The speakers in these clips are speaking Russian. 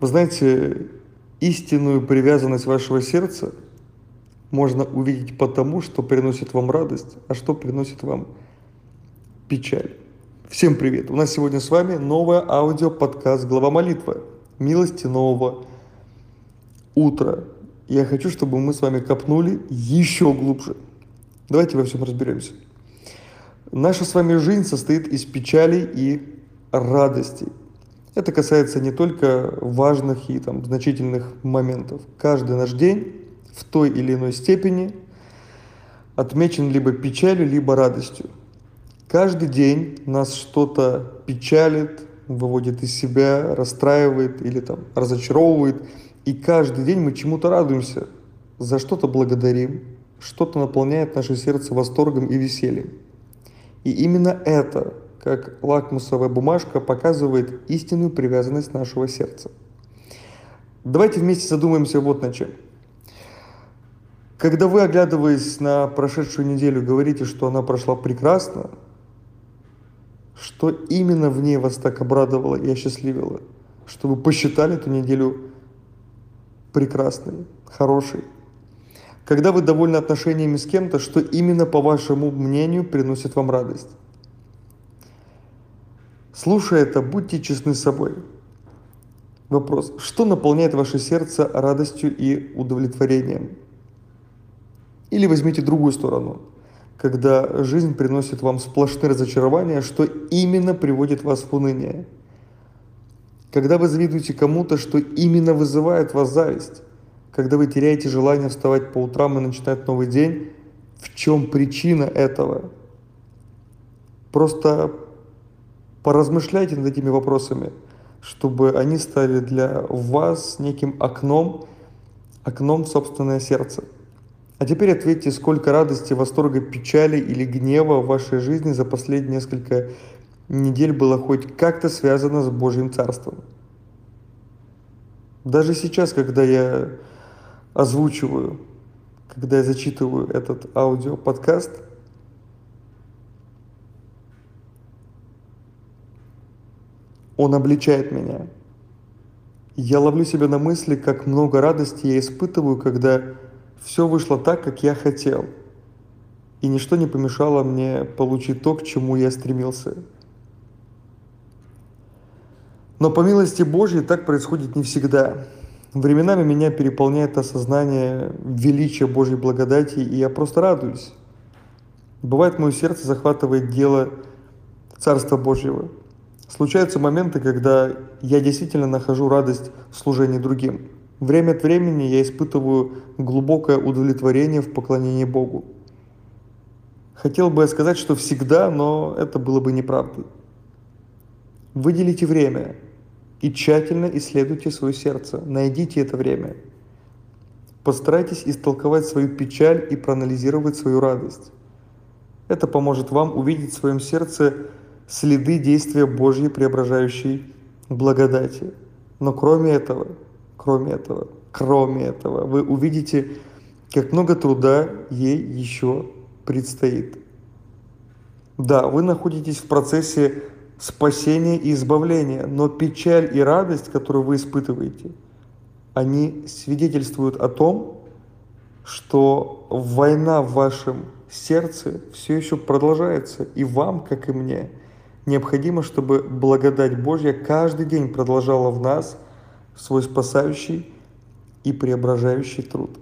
Вы знаете, истинную привязанность вашего сердца можно увидеть потому, что приносит вам радость, а что приносит вам печаль. Всем привет! У нас сегодня с вами новое аудио-подкаст «Глава молитвы». Милости нового утра. Я хочу, чтобы мы с вами копнули еще глубже. Давайте во всем разберемся. Наша с вами жизнь состоит из печали и радостей. Это касается не только важных и там, значительных моментов. Каждый наш день в той или иной степени отмечен либо печалью, либо радостью. Каждый день нас что-то печалит, выводит из себя, расстраивает или там разочаровывает. И каждый день мы чему-то радуемся, за что-то благодарим, что-то наполняет наше сердце восторгом и весельем. И именно это как лакмусовая бумажка показывает истинную привязанность нашего сердца. Давайте вместе задумаемся вот над чем. Когда вы, оглядываясь на прошедшую неделю, говорите, что она прошла прекрасно, что именно в ней вас так обрадовало и осчастливило, что вы посчитали эту неделю прекрасной, хорошей. Когда вы довольны отношениями с кем-то, что именно, по вашему мнению, приносит вам радость. Слушая это, будьте честны с собой. Вопрос. Что наполняет ваше сердце радостью и удовлетворением? Или возьмите другую сторону. Когда жизнь приносит вам сплошные разочарования, что именно приводит вас в уныние? Когда вы завидуете кому-то, что именно вызывает вас зависть? Когда вы теряете желание вставать по утрам и начинать новый день, в чем причина этого? Просто Поразмышляйте над этими вопросами, чтобы они стали для вас неким окном, окном в собственное сердце. А теперь ответьте, сколько радости, восторга, печали или гнева в вашей жизни за последние несколько недель было хоть как-то связано с Божьим Царством. Даже сейчас, когда я озвучиваю, когда я зачитываю этот аудиоподкаст – Он обличает меня. Я ловлю себя на мысли, как много радости я испытываю, когда все вышло так, как я хотел. И ничто не помешало мне получить то, к чему я стремился. Но по милости Божьей так происходит не всегда. Временами меня переполняет осознание величия Божьей благодати, и я просто радуюсь. Бывает, мое сердце захватывает дело Царства Божьего – Случаются моменты, когда я действительно нахожу радость в служении другим. Время от времени я испытываю глубокое удовлетворение в поклонении Богу. Хотел бы я сказать, что всегда, но это было бы неправдой. Выделите время и тщательно исследуйте свое сердце. Найдите это время. Постарайтесь истолковать свою печаль и проанализировать свою радость. Это поможет вам увидеть в своем сердце следы действия Божьей преображающей благодати. Но кроме этого, кроме этого, кроме этого, вы увидите, как много труда ей еще предстоит. Да, вы находитесь в процессе спасения и избавления, но печаль и радость, которую вы испытываете, они свидетельствуют о том, что война в вашем сердце все еще продолжается, и вам, как и мне – Необходимо, чтобы благодать Божья каждый день продолжала в нас свой спасающий и преображающий труд.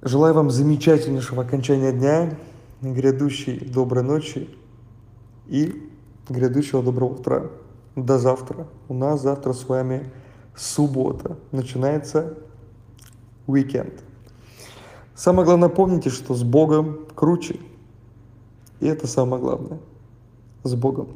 Желаю вам замечательнейшего окончания дня, грядущей доброй ночи и грядущего доброго утра. До завтра. У нас завтра с вами суббота. Начинается уикенд. Самое главное, помните, что с Богом круче – и это самое главное. С Богом.